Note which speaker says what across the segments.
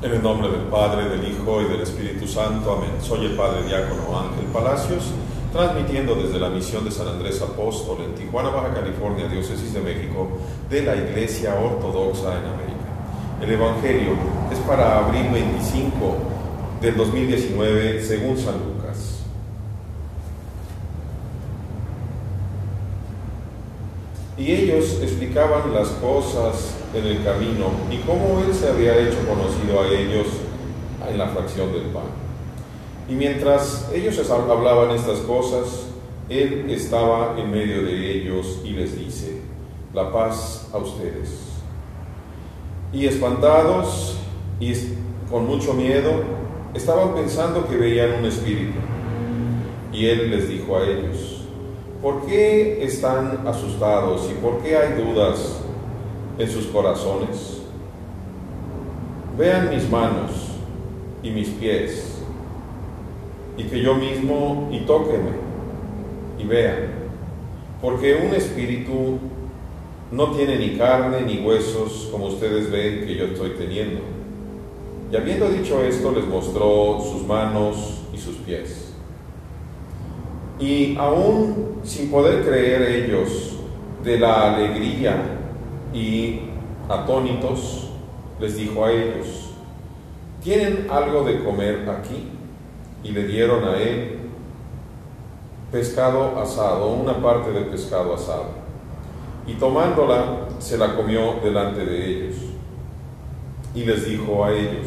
Speaker 1: En el nombre del Padre, del Hijo y del Espíritu Santo. Amén. Soy el Padre Diácono Ángel Palacios, transmitiendo desde la misión de San Andrés Apóstol en Tijuana, Baja California, Diócesis de México, de la Iglesia Ortodoxa en América. El Evangelio es para abril 25 del 2019, según San Lucas. Y ellos explicaban las cosas en el camino y cómo Él se había hecho conocido a ellos en la fracción del pan. Y mientras ellos hablaban estas cosas, Él estaba en medio de ellos y les dice, la paz a ustedes. Y espantados y con mucho miedo, estaban pensando que veían un espíritu. Y Él les dijo a ellos, ¿por qué están asustados y por qué hay dudas en sus corazones. Vean mis manos y mis pies, y que yo mismo, y tóquenme, y vean, porque un espíritu no tiene ni carne ni huesos como ustedes ven que yo estoy teniendo. Y habiendo dicho esto, les mostró sus manos y sus pies. Y aún sin poder creer ellos de la alegría y atónitos les dijo a ellos, ¿tienen algo de comer aquí? Y le dieron a él pescado asado, una parte del pescado asado. Y tomándola, se la comió delante de ellos. Y les dijo a ellos,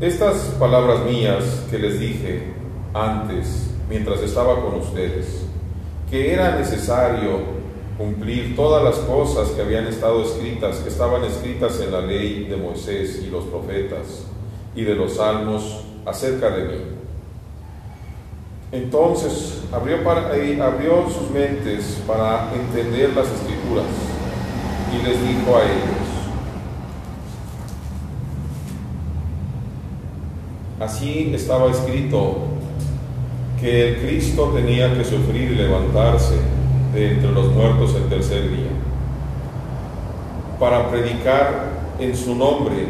Speaker 1: estas palabras mías que les dije antes, mientras estaba con ustedes, que era necesario cumplir todas las cosas que habían estado escritas, que estaban escritas en la ley de Moisés y los profetas y de los salmos acerca de mí. Entonces abrió, sus mentes para entender las escrituras y les dijo a ellos, así estaba escrito que el Cristo tenía que sufrir y levantarse de entre los muertos el tercer día, para predicar en su nombre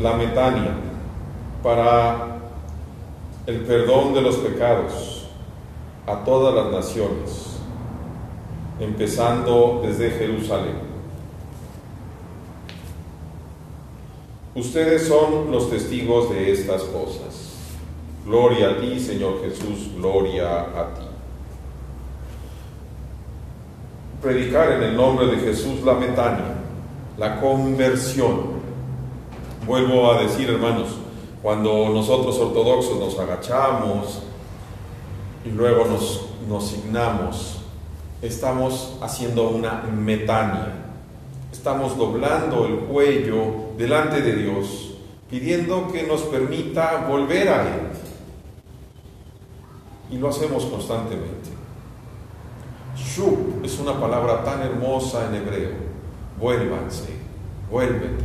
Speaker 1: la metania, para el perdón de los pecados a todas las naciones, empezando desde Jerusalén. Ustedes son los testigos de estas cosas. Gloria a ti, Señor Jesús, gloria a ti. Predicar en el nombre de Jesús la metania, la conversión. Vuelvo a decir, hermanos, cuando nosotros ortodoxos nos agachamos y luego nos, nos signamos, estamos haciendo una metania. Estamos doblando el cuello delante de Dios, pidiendo que nos permita volver a Él. Y lo hacemos constantemente. Shub es una palabra tan hermosa en hebreo. Vuélvanse, vuélvete,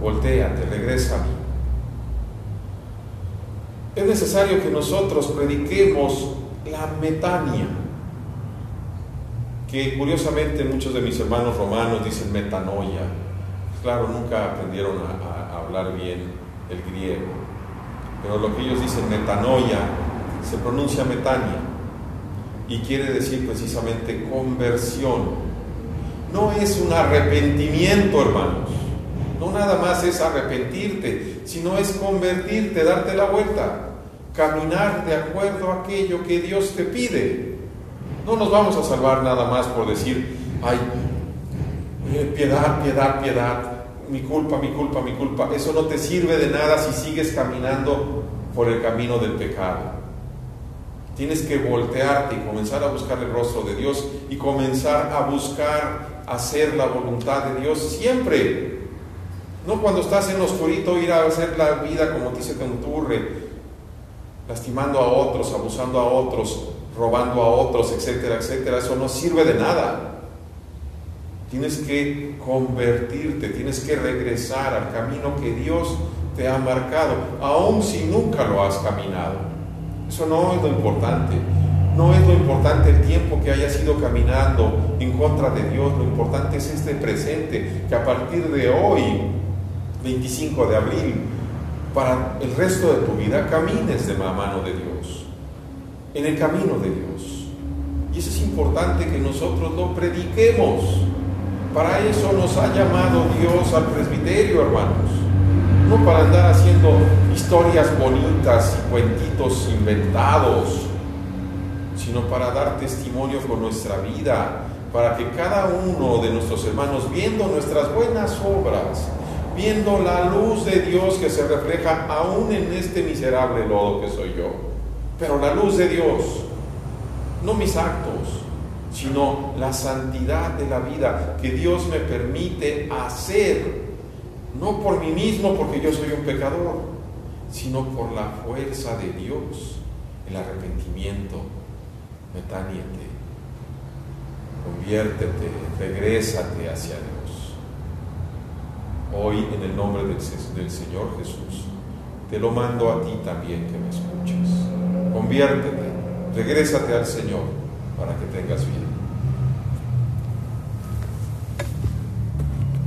Speaker 1: volteate, regresa a mí. Es necesario que nosotros prediquemos la metania, que curiosamente muchos de mis hermanos romanos dicen metanoia. Claro, nunca aprendieron a, a hablar bien el griego, pero lo que ellos dicen metanoia se pronuncia metania y quiere decir precisamente conversión. No es un arrepentimiento, hermanos. No nada más es arrepentirte, sino es convertirte, darte la vuelta, caminar de acuerdo a aquello que Dios te pide. No nos vamos a salvar nada más por decir, ay, eh, piedad, piedad, piedad, mi culpa, mi culpa, mi culpa. Eso no te sirve de nada si sigues caminando por el camino del pecado. Tienes que voltearte y comenzar a buscar el rostro de Dios y comenzar a buscar hacer la voluntad de Dios siempre. No cuando estás en oscurito ir a hacer la vida como se te enturre, lastimando a otros, abusando a otros, robando a otros, etcétera, etcétera. Eso no sirve de nada. Tienes que convertirte, tienes que regresar al camino que Dios te ha marcado, aun si nunca lo has caminado. Eso no es lo importante. No es lo importante el tiempo que hayas ido caminando en contra de Dios. Lo importante es este presente, que a partir de hoy 25 de abril, para el resto de tu vida camines de la mano de Dios, en el camino de Dios. Y eso es importante que nosotros lo prediquemos. Para eso nos ha llamado Dios al presbiterio, hermanos. No para andar haciendo historias bonitas y cuentitos inventados, sino para dar testimonio con nuestra vida, para que cada uno de nuestros hermanos, viendo nuestras buenas obras, viendo la luz de Dios que se refleja aún en este miserable lodo que soy yo, pero la luz de Dios, no mis actos, sino la santidad de la vida que Dios me permite hacer, no por mí mismo porque yo soy un pecador, sino por la fuerza de Dios, el arrepentimiento, metániete, conviértete, regrésate hacia Dios. Hoy en el nombre del, del Señor Jesús, te lo mando a ti también que me escuches. Conviértete, regrésate al Señor para que tengas vida.